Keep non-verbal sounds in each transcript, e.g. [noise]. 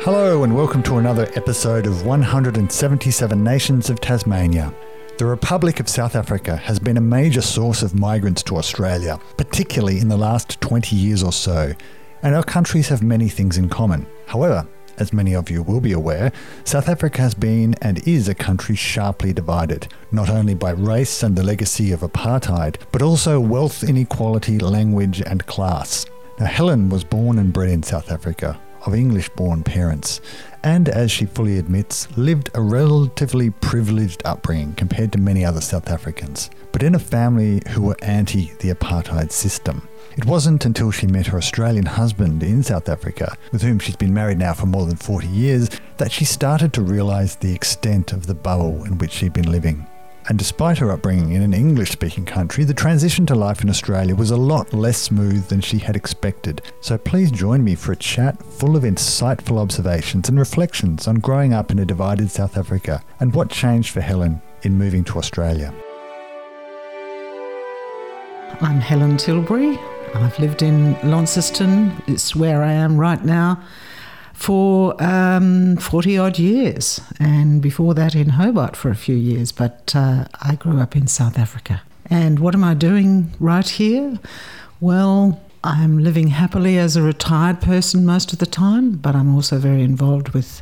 Hello, and welcome to another episode of 177 Nations of Tasmania. The Republic of South Africa has been a major source of migrants to Australia, particularly in the last 20 years or so, and our countries have many things in common. However, as many of you will be aware, South Africa has been and is a country sharply divided, not only by race and the legacy of apartheid, but also wealth inequality, language, and class. Now, Helen was born and bred in South Africa, of English born parents, and as she fully admits, lived a relatively privileged upbringing compared to many other South Africans, but in a family who were anti the apartheid system. It wasn't until she met her Australian husband in South Africa, with whom she's been married now for more than 40 years, that she started to realise the extent of the bubble in which she'd been living. And despite her upbringing in an English speaking country, the transition to life in Australia was a lot less smooth than she had expected. So please join me for a chat full of insightful observations and reflections on growing up in a divided South Africa and what changed for Helen in moving to Australia. I'm Helen Tilbury. I've lived in Launceston, it's where I am right now, for um, 40 odd years. And before that, in Hobart for a few years. But uh, I grew up in South Africa. And what am I doing right here? Well, I'm living happily as a retired person most of the time, but I'm also very involved with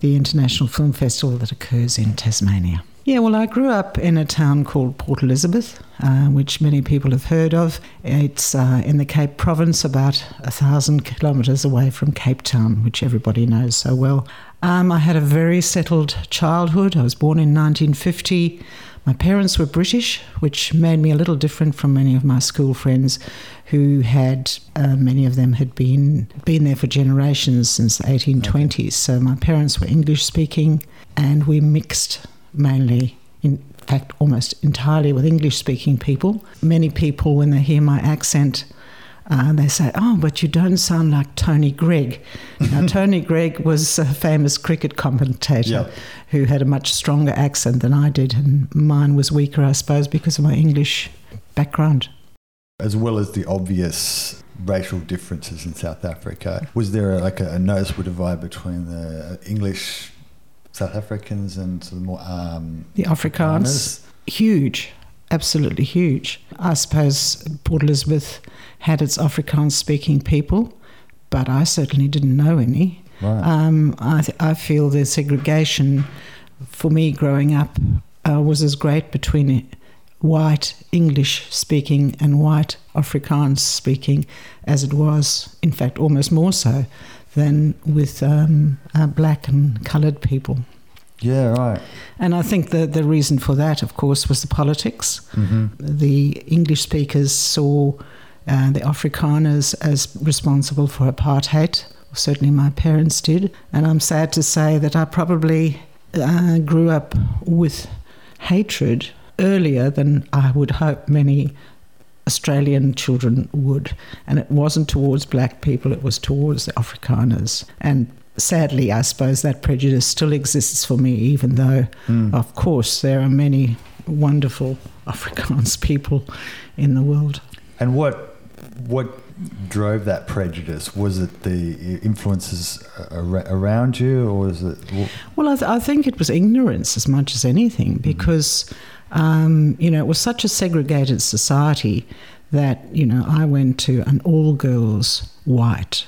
the International Film Festival that occurs in Tasmania. Yeah, well, I grew up in a town called Port Elizabeth, uh, which many people have heard of. It's uh, in the Cape Province, about a thousand kilometres away from Cape Town, which everybody knows so well. Um, I had a very settled childhood. I was born in 1950. My parents were British, which made me a little different from many of my school friends who had, uh, many of them had been, been there for generations since the 1820s. So my parents were English speaking and we mixed mainly, in fact, almost entirely with English speaking people. Many people, when they hear my accent, uh, they say, Oh, but you don't sound like Tony Greig. Now, [laughs] Tony Greig was a famous cricket commentator who had a much stronger accent than I did, and mine was weaker, I suppose, because of my English background. As well as the obvious racial differences in South Africa, was there like a, a noticeable divide between the English South Africans and sort of more um, the Afrikaners. Huge, absolutely huge. I suppose Port Elizabeth had its Afrikaans speaking people, but I certainly didn't know any. Right. Um, I, th- I feel the segregation for me growing up uh, was as great between white English speaking and white Afrikaans speaking as it was, in fact, almost more so than with um, uh, black and coloured people. Yeah, right. And I think the, the reason for that, of course, was the politics. Mm-hmm. The English speakers saw uh, the Afrikaners as responsible for apartheid. Certainly, my parents did. And I'm sad to say that I probably uh, grew up with hatred earlier than I would hope many Australian children would. And it wasn't towards black people, it was towards the Afrikaners. And sadly, I suppose that prejudice still exists for me, even though, mm. of course, there are many wonderful Afrikaans people in the world. And what what drove that prejudice? Was it the influences around you, or was it? Well, I, th- I think it was ignorance as much as anything, mm. Um, you know, it was such a segregated society that, you know, I went to an all girls white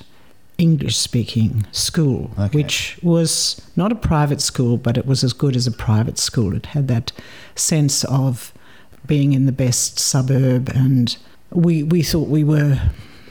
English speaking school, okay. which was not a private school, but it was as good as a private school. It had that sense of being in the best suburb, and we, we thought we were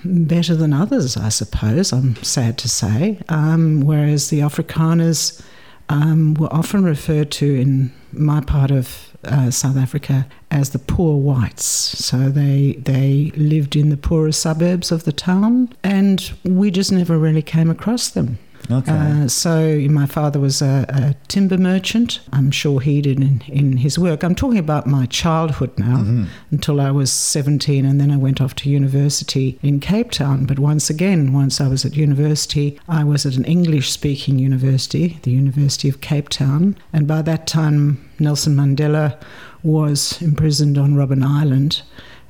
better than others, I suppose, I'm sad to say. Um, whereas the Afrikaners um, were often referred to in my part of uh, South Africa as the poor whites. So they they lived in the poorer suburbs of the town, and we just never really came across them. Okay. Uh, so my father was a, a, timber merchant. I'm sure he did in, in his work. I'm talking about my childhood now mm-hmm. until I was 17 and then I went off to university in Cape Town. But once again, once I was at university, I was at an English speaking university, the University of Cape Town. And by that time, Nelson Mandela was imprisoned on Robben Island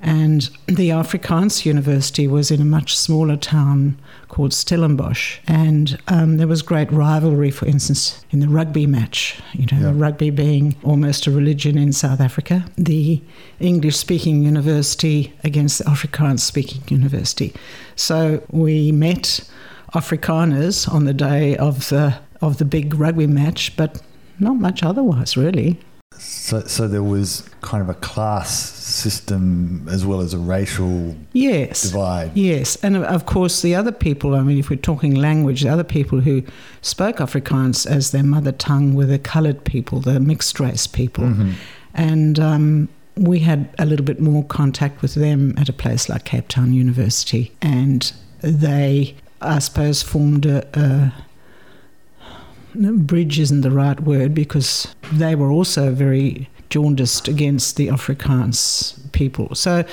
And the Afrikaans University was in a much smaller town called Stellenbosch. And um, there was great rivalry, for instance, in the rugby match, you know, Yeah. rugby being almost a religion in South Africa. The English speaking university against the Afrikaans speaking university. So we met Afrikaners on the day of the, of the big rugby match, but not much otherwise, really. So, so there was kind of a class system as well as a racial Yes. divide. Yes, and of- course, the other people, I mean, if we're talking language, the other people who spoke Afrikaans as their mother tongue were the coloured people, the mixed race people. And um, we had a little bit more contact with them at a place like Cape Town University. And they, I suppose, formed a. a bridge isn't the right word because they were also very jaundiced against the Afrikaans people. So,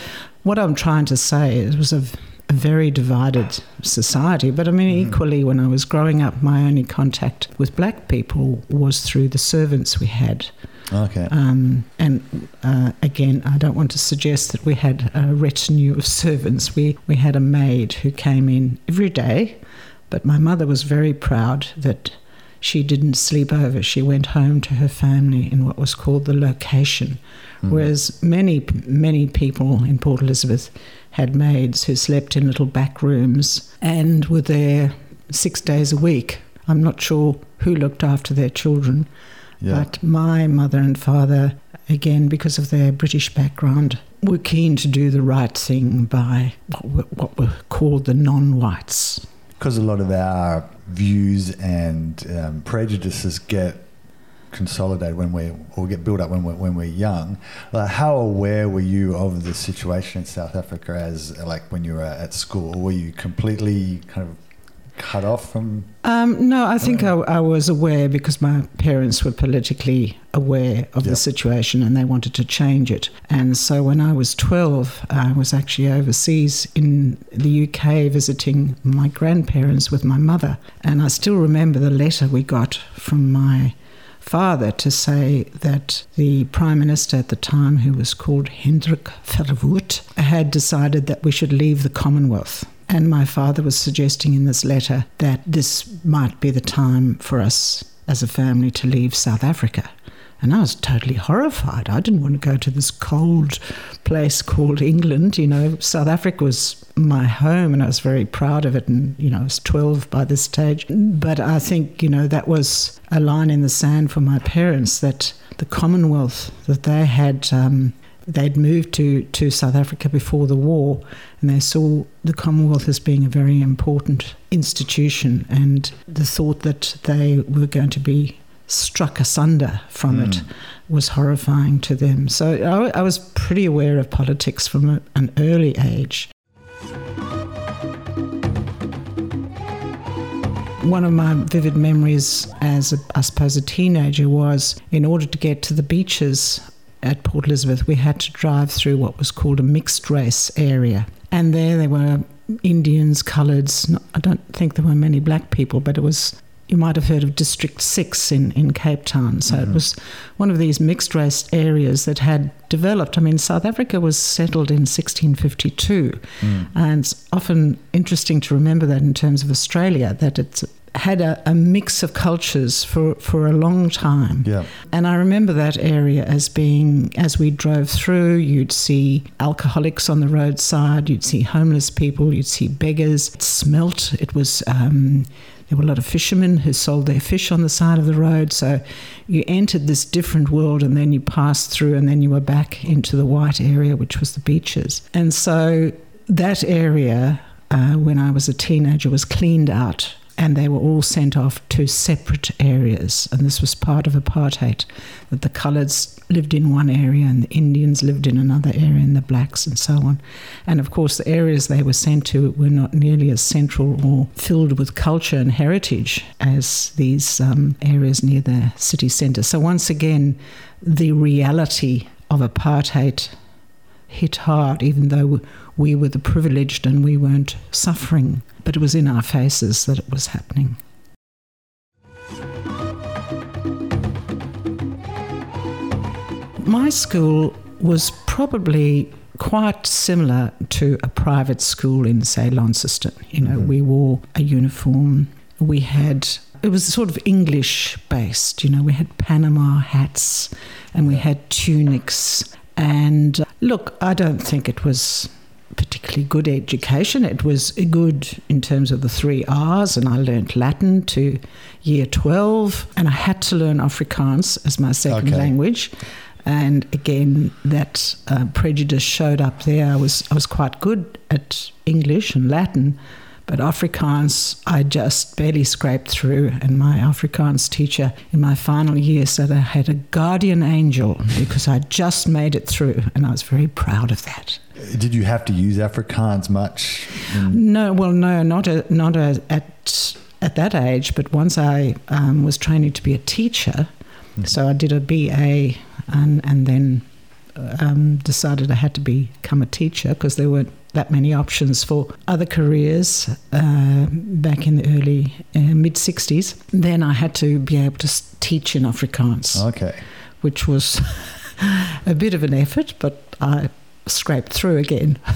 what I'm trying to say is, it was a, a very divided society. But I mean, equally, when I was growing up, my only contact with black people was through the servants we had. Okay. Um, and uh, again, I don't want to suggest that we had a retinue of servants. We, we had a maid who came in every day, but my mother was very proud that she didn't sleep over. She went home to her family in what was called the location, hmm. whereas many, many people in Port Elizabeth had maids who slept in little back rooms and were there six days a week. I'm not sure who looked after their children. Yeah. But my mother and father, again, because of their British background, were keen to do the right thing by what were, what were called the non whites. because a lot of our views and um, prejudices get consolidated when we or get built up when we're, when we're young. Like, how aware were you of the situation in South Africa as like when you were at school? Were you completely kind of cut off from? Um, no, I think I, I was aware because my parents were politically aware of Yeah. the situation and they wanted to change it. And so when I was 12, I was actually overseas in the UK visiting my grandparents with my mother. And I still remember the letter we got from my father to say that the prime minister at the time, who was called Hendrik Verwoerd, had decided that we should leave the Commonwealth. And my father was suggesting in this letter that this might be the time for us as a family to leave South Africa. And I was totally horrified. I didn't want to go to this cold place called England. You know, South Africa was my home and I was very proud of it. And, you know, I was 12 by this stage. But I think, you know, that was a line in the sand for my parents that the Commonwealth that they had. Um, They'd moved to, to South Africa before the war, and they saw the Commonwealth as being a very important institution, and the thought that they were going to be struck asunder from it hmm. was horrifying to them. So I, I was pretty aware of politics from a, an early age. One of my vivid memories as, a, I suppose, a teenager was in order to get to the beaches at Port Elizabeth, we had to drive through what was called a mixed race area. And there there were Indians, coloureds. I don't think there were many black people, but it was, you might have heard of District 6 in, in Cape Town. So it mm-hmm. was one of these mixed race areas that had developed. I mean, South Africa was settled in 1652. Mm. And it's often interesting to remember that in terms of Australia, that it's had a, a mix of cultures for, for a long time. Yeah. And I remember that area as being, as we drove through, you'd see alcoholics on the roadside, you'd see homeless people, you'd see beggars. It smelt. It was, um, there were a lot of fishermen who sold their fish on the side of the road. So you entered this different world and then you passed through and then you were back into the white area, which was the beaches. And so that area, uh, when I was a teenager, was cleaned out and they were all sent off to separate areas. And this was part of apartheid, that the coloureds lived in one area and the Indians lived in another area and the blacks and so on. And of course, the areas they were sent to were not nearly as central or filled with culture and heritage as these um, areas near the city centre. So once again, the reality of apartheid hit hard, even though we were the privileged and we weren't suffering. But it was in our faces that it was happening. My school was probably quite similar to a private school in, say, Launceston. You know, mm-hmm. we wore a uniform. We had, it was sort of English based. You know, we had Panama hats and we had tunics. And uh, look, I don't think it was particularly good education. It was good in terms of the three R's, and I learnt Latin to year 12, and I had to learn Afrikaans as my second okay. language. And again, that uh, prejudice showed up there. I was, I was quite good at English and Latin, but Afrikaans, I just barely scraped through. And my Afrikaans teacher in my final year said I had a guardian angel because I just made it through. And I was very proud of that. Did you have to use Afrikaans much? No, well, no, not a, not a, at at that age. But once I um, was training to be a teacher, mm. so I did a BA and and then um, decided I had to become a teacher because there weren't that many options for other careers uh, back in the early uh, mid 60s. Then I had to be able to teach in Afrikaans. Okay. Which was [laughs] a bit of an effort, but I scraped through again. [laughs]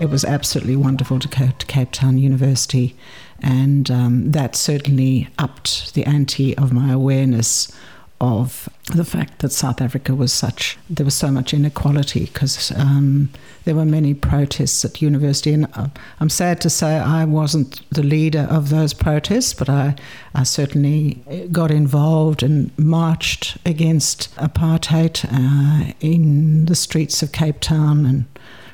it was absolutely wonderful to go to Cape Town University, and um, that certainly upped the ante of my awareness of the fact that South Africa was such, there was so much inequality because um, there were many protests at university. And uh, I'm sad to say I wasn't the leader of those protests, but I, I certainly got involved and marched against apartheid uh, in the streets of Cape Town and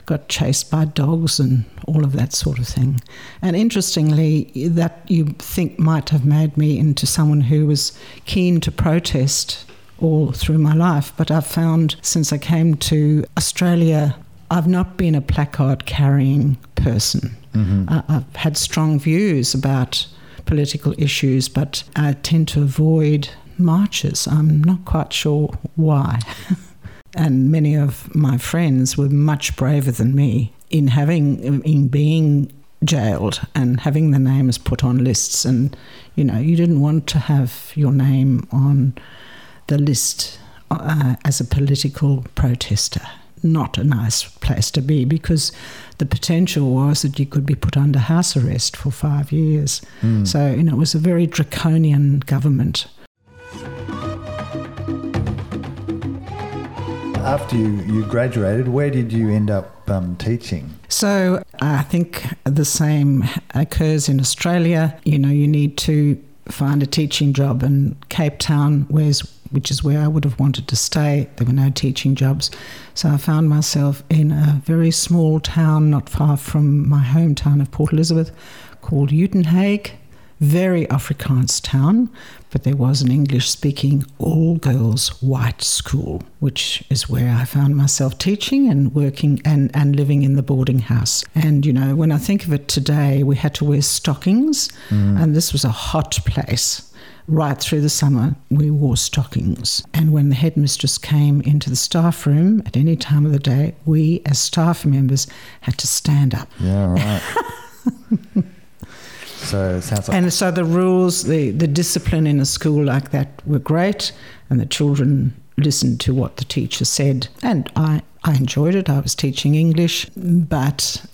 got chased by dogs and all of that sort of thing. And interestingly, that you think might have made me into someone who was keen to protest all through my life. But I've found since I came to Australia, I've not been a placard carrying person. Mm-hmm. I, I've had strong views about political issues, but I tend to avoid marches. I'm not quite sure why. [laughs] and many of my friends were much braver than me in having in being jailed and having their names put on lists and you know you didn't want to have your name on the list uh, as a political protester not a nice place to be because the potential was that you could be put under house arrest for five years. Mm. So, you know, it was a very draconian government. after you, you graduated, where did you end up um, teaching? So I think the same occurs in Australia. You know, you need to find a teaching job in Cape Town, where's, which is where I would have wanted to stay. There were no teaching jobs. So I found myself in a very small town not far from my hometown of Port Elizabeth called Uitenhage very Afrikaans town, but there was an English speaking all girls white school, which is where I found myself teaching and working and, and living in the boarding house. And, you know, when I think of it today, we had to wear stockings, mm. and this was a hot place. Right through the summer, we wore stockings. And when the headmistress came into the staff room at any time of the day, we as staff members had to stand up. Yeah, right. [laughs] So it sounds like. And so the rules, the, the discipline in a school like that were great, and the children listened to what the teacher said. And I, I enjoyed it. I was teaching English, but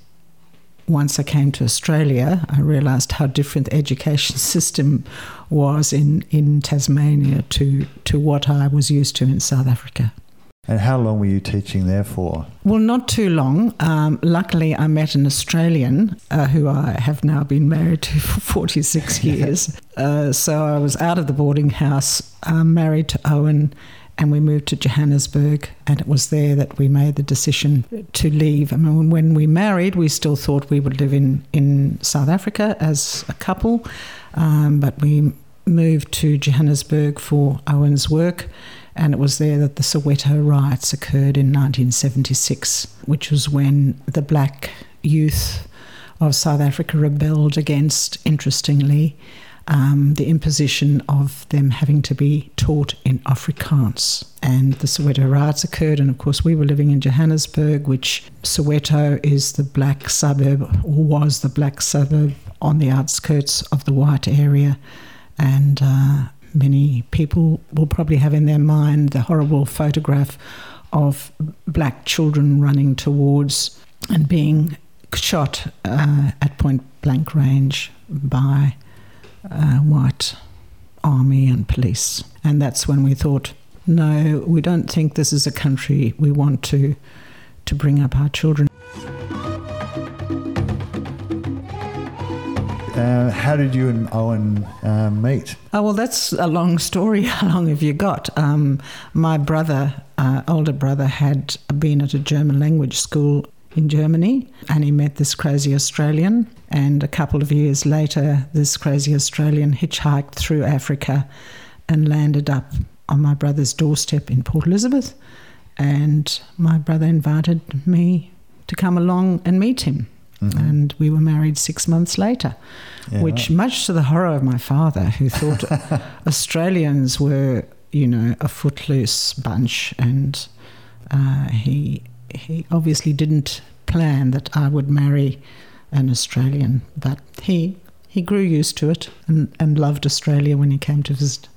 once I came to Australia, I realised how different the education [laughs] system was in, in Tasmania to, to what I was used to in South Africa. And how long were you teaching there for? Well, not too long. Um, luckily, I met an Australian uh, who I have now been married to [laughs] for 46 [laughs] years. uh, so I was out of the boarding house, uh, married to Owen, and we moved to Johannesburg. And it was there that we made the decision to leave. I mean, when we married, we still thought we would live in, in South Africa as a couple, um, but we moved to Johannesburg for Owen's work and it was there that the Soweto riots occurred in 1976, which was when the black youth of South Africa rebelled against, interestingly, um, the imposition of them having to be taught in Afrikaans. And the Soweto riots occurred, and of course, we were living in Johannesburg, which Soweto is the black suburb, or was the black suburb on the outskirts of the white area. And uh, many people will probably have in their mind the horrible photograph of black children running towards and being shot uh, at point blank range by uh, white army and police. And that's when we thought, no, we don't think this is a country we want to to bring up our children. Uh, how did you and Owen uh, meet? Oh, well, that's a long story. [laughs] How long have you got? Um, my brother, uh, older brother, had been at a German language school in Germany and he met this crazy Australian. And a couple of years later, this crazy Australian hitchhiked through Africa and landed up on my brother's doorstep in Port Elizabeth. And my brother invited me to come along and meet him. Mm-hmm. And we were married six months later, yeah, which, right. much to the horror of my father, who [laughs] thought Australians were, you know, a footloose bunch. And uh, he, he obviously didn't plan that I would marry an Australian, but he, he grew used to it and, and loved Australia when he came to visit.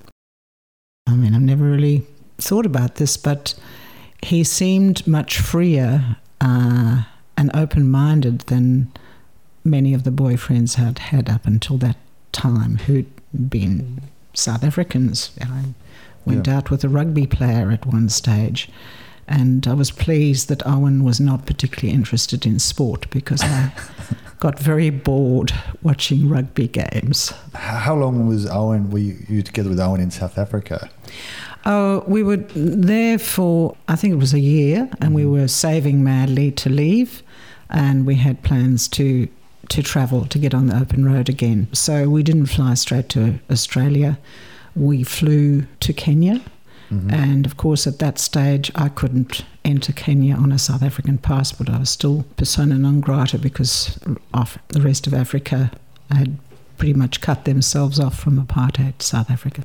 I mean, I've never really thought about this, but he seemed much freer. Uh, and open minded than many of the boyfriends had had up until that time who'd been South Africans. I went yeah. out with a rugby player at one stage. And I was pleased that Owen was not particularly interested in sport because I [laughs] got very bored watching rugby games. How long was Owen, were you, you together with Owen in South Africa? Oh, we were there for, I think it was a year, and we mm-hmm. were saving madly to leave, and we had plans to to travel to get on the open road again. So we didn't fly straight to Australia. We flew to Kenya. Mm-hmm. And of course, at that stage, I couldn't enter Kenya on a South African passport. I was still persona non grata because the rest of Africa had pretty much cut themselves off from apartheid South Africa.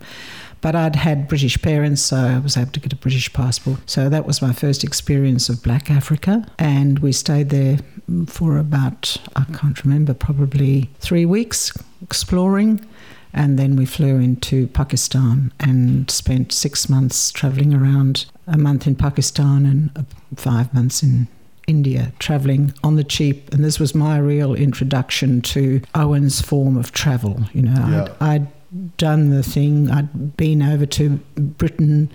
But I'd had British parents, so I was able to get a British passport. So that was my first experience of Black Africa. And we stayed there for about, I can't remember, probably three weeks exploring. And then we flew into Pakistan and spent six months traveling around, a month in Pakistan and five months in India, traveling on the cheap. And this was my real introduction to Owen's form of travel. You know, yeah. I'd, I'd done the thing. I'd been over to Britain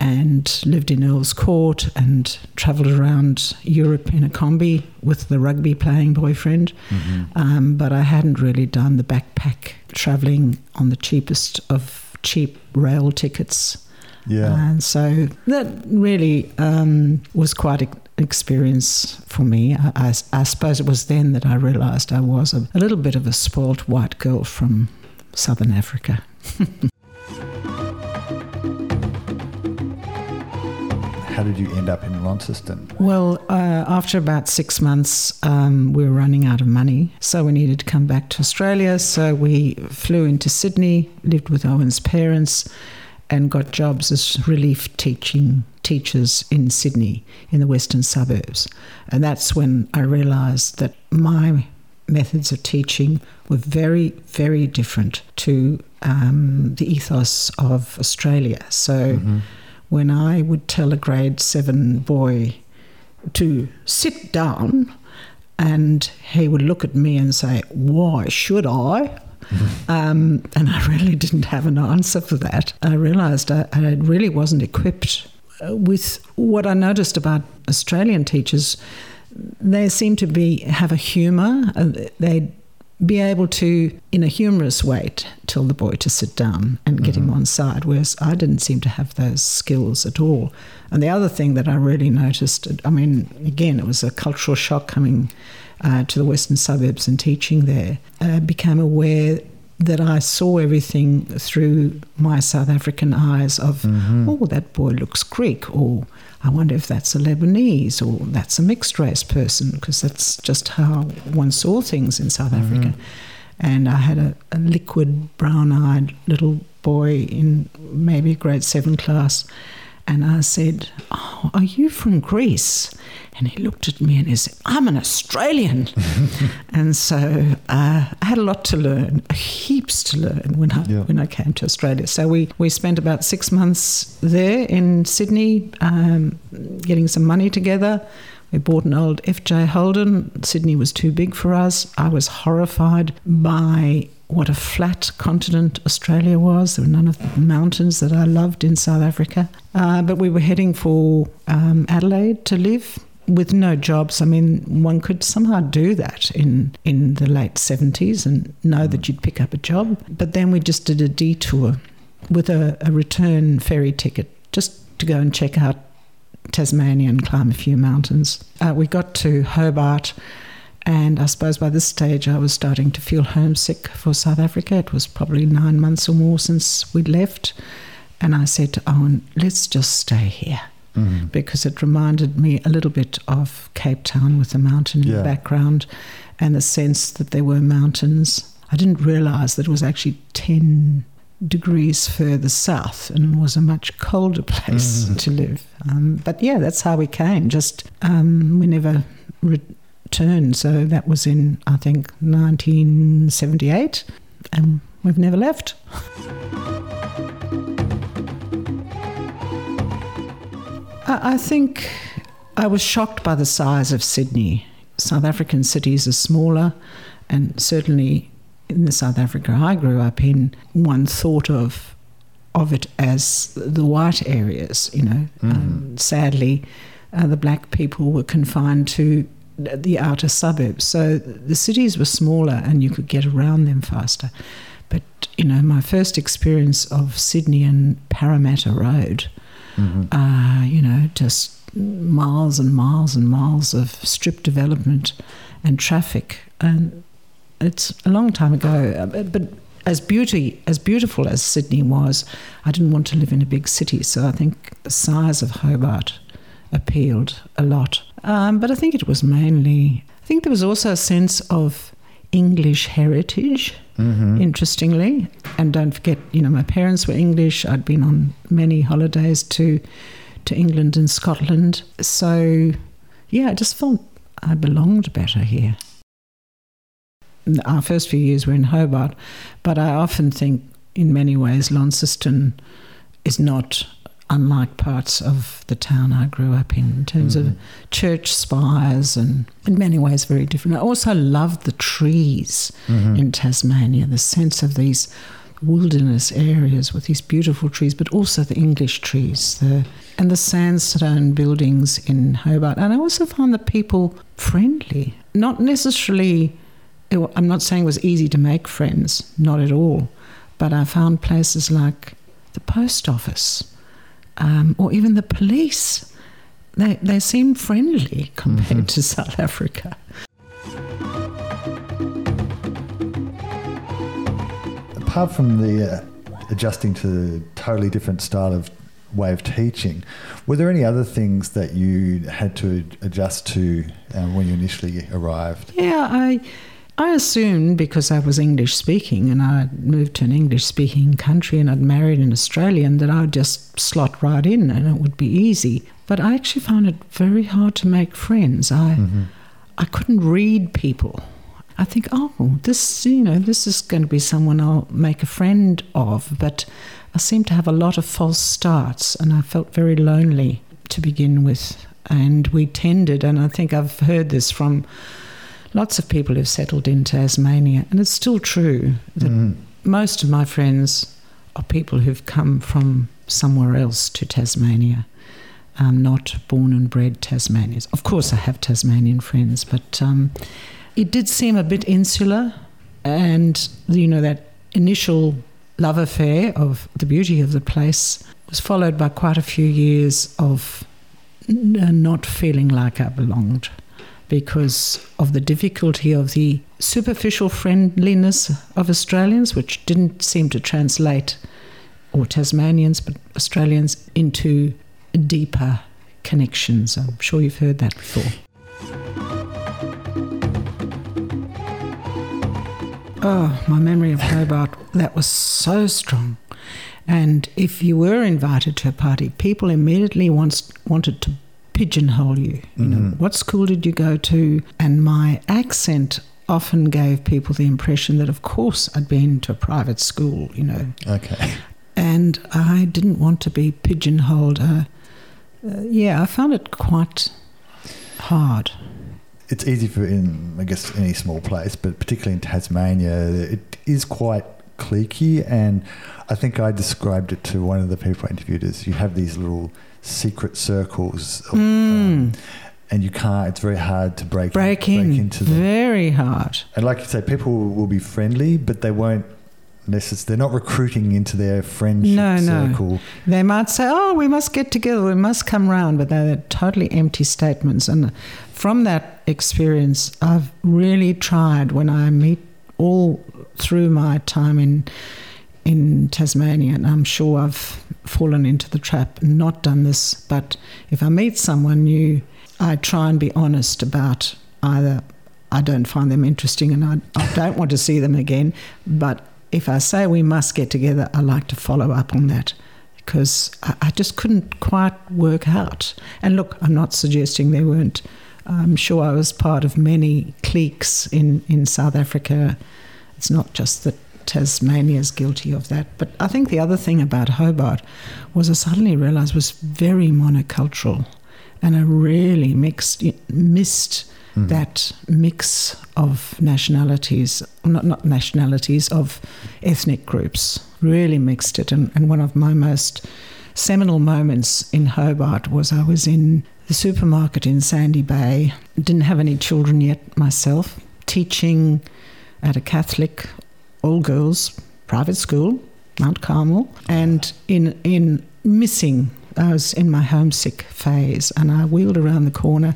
and lived in Earl's Court and travelled around Europe in a combi with the rugby playing boyfriend. Mm-hmm. Um, but I hadn't really done the backpack travelling on the cheapest of cheap rail tickets. Yeah. And so that really um, was quite an experience for me. I, I, I, suppose it was then that I realised I was a, a little bit of a spoilt white girl from southern Africa. [laughs] How did you end up in Launceston? Well, uh, after about six months, um, we were running out of money, so we needed to come back to Australia. So we flew into Sydney, lived with Owen's parents, and got jobs as relief teaching teachers in Sydney in the western suburbs. And that's when I realised that my methods of teaching were very, very different to um, the ethos of Australia. So mm-hmm. When I would tell a grade seven boy to sit down, and he would look at me and say, Why should I? Mm-hmm. [laughs] Um, and I really didn't have an answer for that. I realised I, I really wasn't equipped uh, with what I noticed about Australian teachers they seem to be have a humour. Uh, they'd be able to, in a humorous way, tell the boy to sit down and get mm-hmm. him on side, whereas I didn't seem to have those skills at all. And the other thing that I really noticed, I mean, again, it was a cultural shock coming uh, to the western suburbs and teaching there. I became aware that I saw everything through my South African eyes of, mm-hmm. oh, that boy looks Greek, or I wonder if that's a Lebanese, or that's a mixed race person, because that's just how one saw things in South mm-hmm. Africa. And I had a, a liquid, brown eyed little boy in maybe grade seven class. And I said, Oh, are you from Greece? And he looked at me and he said, I'm an Australian. [laughs] and so uh, I had a lot to learn, heaps to learn when I, yeah. when I came to Australia. So we, we spent about six months there in Sydney um, getting some money together. We bought an old FJ Holden. Sydney was too big for us. I was horrified by what a flat continent Australia was. There were none of the mountains that I loved in South Africa. Uh, but we were heading for um, Adelaide to live with no jobs. I mean, one could somehow do that in, in the late 70s and know that you'd pick up a job. But then we just did a detour with a, a return ferry ticket just to go and check out Tasmania and climb a few mountains. Uh, we got to Hobart. And I suppose by this stage I was starting to feel homesick for South Africa. It was probably nine months or more since we'd left. And I said to Owen, let's just stay here mm-hmm. because it reminded me a little bit of Cape Town with the mountain in yeah. the background and the sense that there were mountains. I didn't realize that it was actually 10 degrees further south and was a much colder place mm-hmm. to live. Um, but yeah, that's how we came. Just um, we never returned. So that was in, I think, 1978, and we've never left. [laughs] I think I was shocked by the size of Sydney. South African cities are smaller, and certainly in the South Africa I grew up in, one thought of of it as the white areas. You know, mm. um, sadly, uh, the black people were confined to the outer suburbs. So the cities were smaller, and you could get around them faster. But you know, my first experience of Sydney and Parramatta Road mm-hmm. uh, you know, just miles and miles and miles of strip development and traffic. And it's a long time ago, uh, but as beauty as beautiful as Sydney was, I didn't want to live in a big city. So I think the size of Hobart appealed a lot. Um, but I think it was mainly. I think there was also a sense of English heritage mm-hmm. interestingly. And don't forget, you know, my parents were English. I'd been on many holidays to to England and Scotland. So, yeah, I just felt I belonged better here. Our first few years were in Hobart, but I often think, in many ways, Launceston is not unlike parts of the town I grew up in, in terms mm-hmm. of church spires and in many ways very different. I also loved the trees mm-hmm. in Tasmania, the sense of these wilderness areas with these beautiful trees, but also the English trees, the and the sandstone buildings in Hobart. And I also found the people friendly, not necessarily. I'm not saying it was easy to make friends, not at all, but I found places like the post office um, or even the police. They, they seem friendly compared mm-hmm. to South Africa. Apart from the uh, adjusting to the totally different style of way of teaching, were there any other things that you had to adjust to um, when you initially arrived? Yeah, I I assumed because I was English speaking and I moved to an English speaking country and I'd married an Australian that I would just slot right in and it would be easy. But I actually found it very hard to make friends. I mm-hmm. I couldn't read people. I think, oh, this you know, this is going to be someone I'll make a friend of. But I seemed to have a lot of false starts and I felt very lonely to begin with. And we tended, and I think I've heard this from lots of people have settled in Tasmania, and it's still true that mm. most of my friends are people who've come from somewhere else to Tasmania, um, not born and bred Tasmanians. Of course, I have Tasmanian friends, but um, it did seem a bit insular, and you know that initial love affair of the beauty of the place was followed by quite a few years of not feeling like I belonged because of the difficulty of the superficial friendliness of Australians, which didn't seem to translate, or Tasmanians, but Australians, into deeper connections. I'm sure you've heard that before. Oh, my memory of Hobart, that was so strong. And if you were invited to a party, people immediately wants, wanted to pigeonhole you. You know, Mhm. what school did you go to? And my accent often gave people the impression that, of course, I'd been to a private school. You know, Okay. and I didn't want to be pigeonholed. Uh, uh, yeah, I found it quite hard. It's easy for in I guess any small place, but particularly in Tasmania, it is quite cliquey. And I think I described it to one of the people I interviewed as you have these little secret circles, of, um, and you can't. It's very hard to break Break in, into them. very hard. And like you say, people will be friendly, but they won't. necess- They're not recruiting into their friendship No, no. circle. They might say, "Oh, we must get together. We must come round," but they're totally empty statements. And from that experience, I've really tried when I meet all through my time in in Tasmania, and I'm sure I've fallen into the trap and not done this. But if I meet someone new, I try and be honest about either I don't find them interesting and I, I don't want to see them again, but if I say we must get together, I like to follow up on that because I, I just couldn't quite work out. And look, I'm not suggesting they weren't. I'm sure I was part of many cliques in, in South Africa. It's not just that Tasmania is guilty of that. But I think the other thing about Hobart was I suddenly realised was very monocultural, and I really mixed missed Mhm. that mix of nationalities, not not nationalities of ethnic groups. Really mixed it, and, and one of my most seminal moments in Hobart was I was in the supermarket in Sandy Bay. Didn't have any children yet myself. Teaching at a Catholic all girls private school, Mount Carmel, and in in missing. I was in my homesick phase, and I wheeled around the corner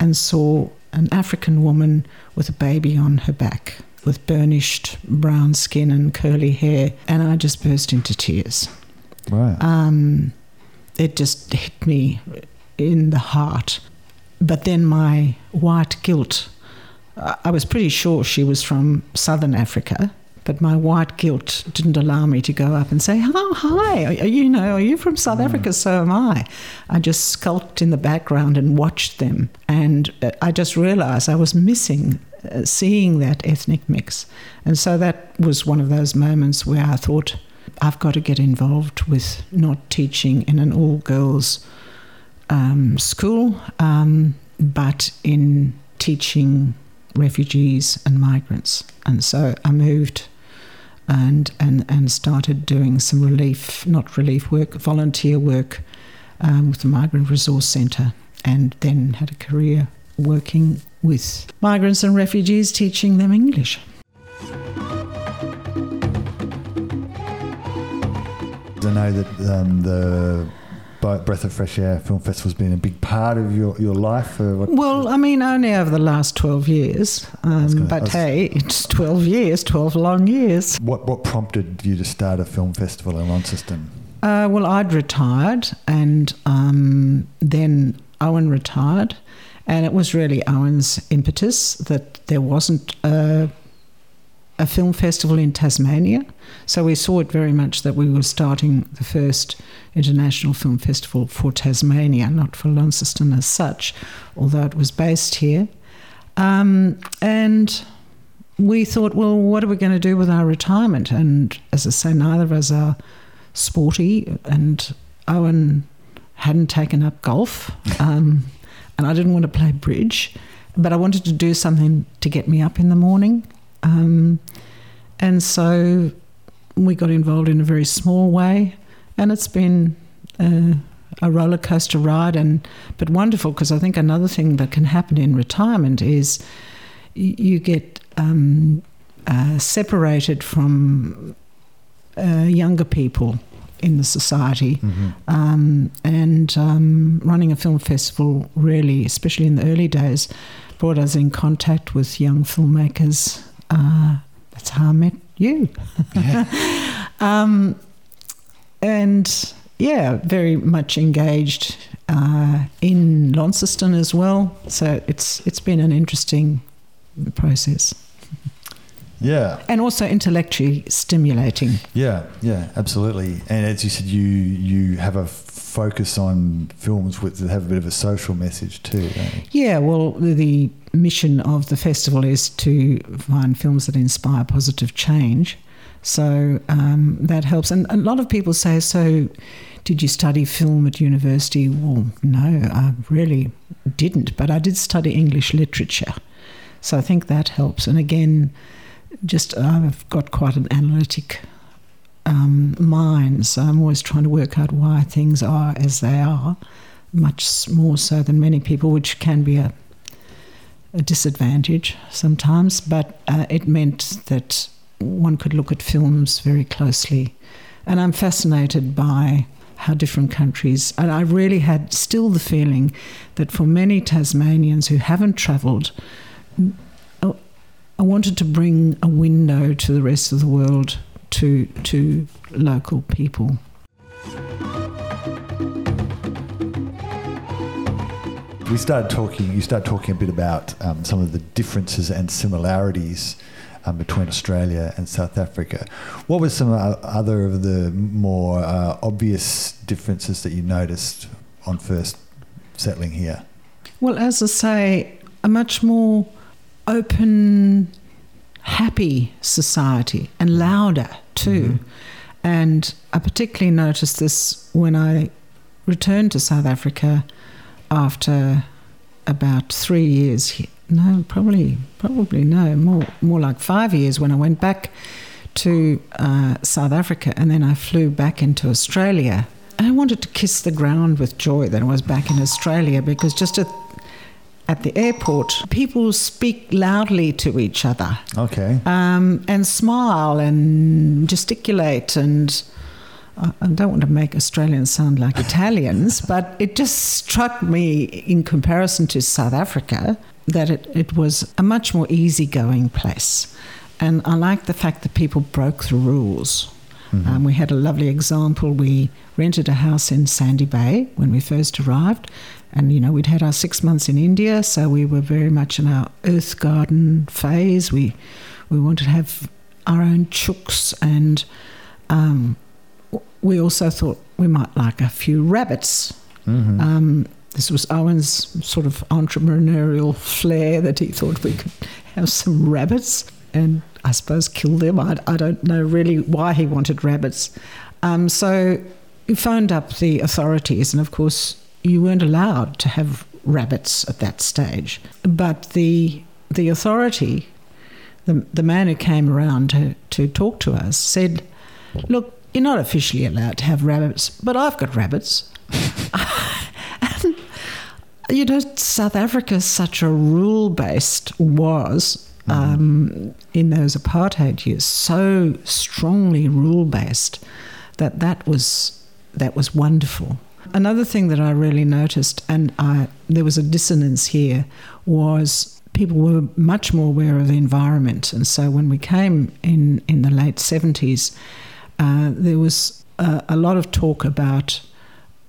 and saw an African woman with a baby on her back, with burnished brown skin and curly hair, and I just burst into tears. Right. Um, it just hit me in the heart. But then my white guilt, I was pretty sure she was from southern Africa, but my white guilt didn't allow me to go up and say, "Oh, hi, are, you know, are you from South Africa? So am I." I just skulked in the background and watched them, and uh, I just realised I was missing uh, seeing that ethnic mix, and so that was one of those moments where I thought. I've got to get involved with not teaching in an all girls um, school, um, but in teaching refugees and migrants. And so I moved and, and, and started doing some relief, not relief work, volunteer work um, with the Migrant Resource Centre, and then had a career working with migrants and refugees, teaching them English. I know that um, the Breath of Fresh Air Film Festival's been a big part of your, your life. For what, Well, I mean, only over the last 12 years. Um, gonna- but was- hey, it's 12 years, 12 long years. what, what prompted you to start a film festival in Launceston? Uh, well, I'd retired, and um, then Owen retired, and it was really Owen's impetus that there wasn't a, a film festival in Tasmania. So we saw it very much that we were starting the first international film festival for Tasmania, not for Launceston as such, although it was based here. Um, and we thought, well, what are we going to do with our retirement? And as I say, neither of us are sporty, and Owen hadn't taken up golf, um, and I didn't want to play bridge, but I wanted to do something to get me up in the morning. Um, and so we got involved in a very small way, and it's been uh, a roller coaster ride, and but wonderful because I think another thing that can happen in retirement is you get um, uh, separated from uh, younger people in the society. Mm-hmm. Um, and um, running a film festival really, especially in the early days, brought us in contact with young filmmakers. Uh, that's how I met you. [laughs] um, and yeah, very much engaged uh, in Launceston as well. So it's it's been an interesting process. Yeah. And also intellectually stimulating. Yeah, yeah, absolutely. And as you said, you you have a focus on films with that have a bit of a social message too. Yeah, well, the, the mission of the festival is to find films that inspire positive change. So um, that helps. And a lot of people say, so did you study film at university? Well, no, I really didn't, but I did study English literature. So I think that helps. And again, just I've got quite an analytic um, I'm always trying to work out why things are as they are, much more so than many people, which can be a, a disadvantage sometimes. But uh, it meant that one could look at films very closely. And I'm fascinated by how different countries, and I really had still the feeling that for many Tasmanians who haven't travelled, I wanted to bring a window to the rest of the world to, to local people. We started talking. You started talking a bit about um, some of the differences and similarities um, between Australia and South Africa. What were some other of the more uh, obvious differences that you noticed on first settling here? Well, as I say, a much more open, happy society and louder too. Mm-hmm. And I particularly noticed this when I returned to South Africa after about three years. No, probably, probably no, more, more like five years when I went back to uh, South Africa and then I flew back into Australia. And I wanted to kiss the ground with joy that I was back in Australia because just at at the airport, people speak loudly to each other. Okay. Um, and smile and gesticulate and. I don't want to make Australians sound like Italians, [laughs] but it just struck me in comparison to South Africa that it, it was a much more easygoing place. And I like the fact that people broke the rules. Mm-hmm. Um, we had a lovely example. We rented a house in Sandy Bay when we first arrived, and, you know, we'd had our six months in India, so we were very much in our earth garden phase. We, we wanted to have our own chooks, and um, we also thought we might like a few rabbits. Mm-hmm. Um, this was Owen's sort of entrepreneurial flair that he thought we could have some rabbits and I suppose kill them. I, I don't know really why he wanted rabbits. Um, so we phoned up the authorities, and of course, you weren't allowed to have rabbits at that stage. But the the authority, the the man who came around to, to talk to us, said, "Look, you're not officially allowed to have rabbits, but I've got rabbits." [laughs] and, you know, South Africa, is such a rule based was um, in those apartheid years, so strongly rule based that that was that was wonderful. Another thing that I really noticed, and I, there was a dissonance here, was people were much more aware of the environment. And so when we came in, in the late 70s, uh, there was a, a, lot of talk about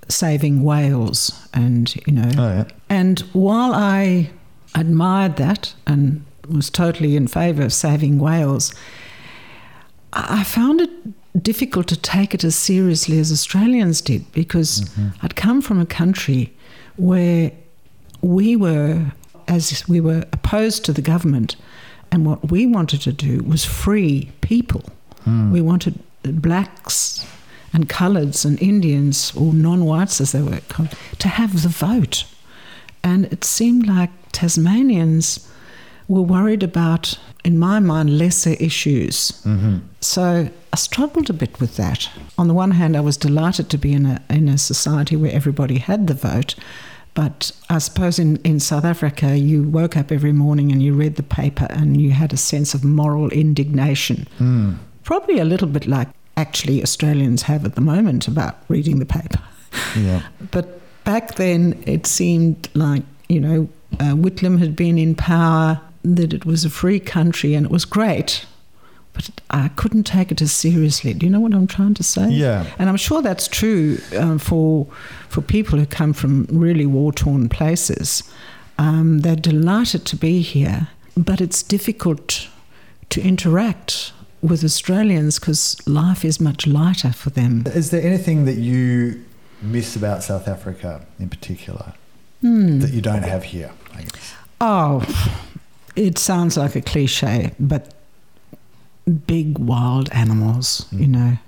saving whales. And, you know, oh, yeah. and while I admired that and was totally in favour of saving whales, I found it difficult to take it as seriously as Australians did because mm-hmm. I'd come from a country where we were, as we were opposed to the government, and what we wanted to do was free people. Mm. We wanted blacks and coloureds and Indians, or non whites as they were called, to have the vote. And it seemed like Tasmanians were worried about, in my mind, lesser issues. Mm-hmm. So I struggled a bit with that. On the one hand, I was delighted to be in a, in a society where everybody had the vote. But I suppose in, in South Africa, you woke up every morning and you read the paper and you had a sense of moral indignation. Mm. Probably a little bit like actually Australians have at the moment about reading the paper. Yeah. [laughs] but back then, it seemed like, you know, uh, Whitlam had been in power, that it was a free country and it was great but I couldn't take it as seriously. Do you know what I'm trying to say? Yeah. And I'm sure that's true um, for for people who come from really war torn places. Um, they're delighted to be here, but it's difficult to interact with Australians because life is much lighter for them. Is there anything that you miss about South Africa in particular Hmm. that you don't have here? I guess. Oh, it sounds like a cliche, but big wild animals, hmm. you know,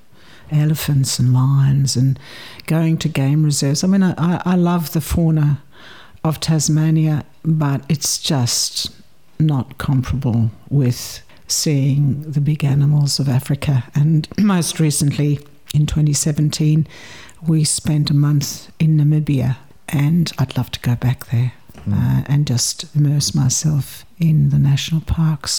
elephants and lions, and going to game reserves. I mean, I, I I love the fauna of Tasmania, but it's just not comparable with seeing the big animals of Africa. And [clears throat] most recently, in 2017, we spent a month in Namibia, and I'd love to go back there mm. uh, and just immerse myself in the national parks.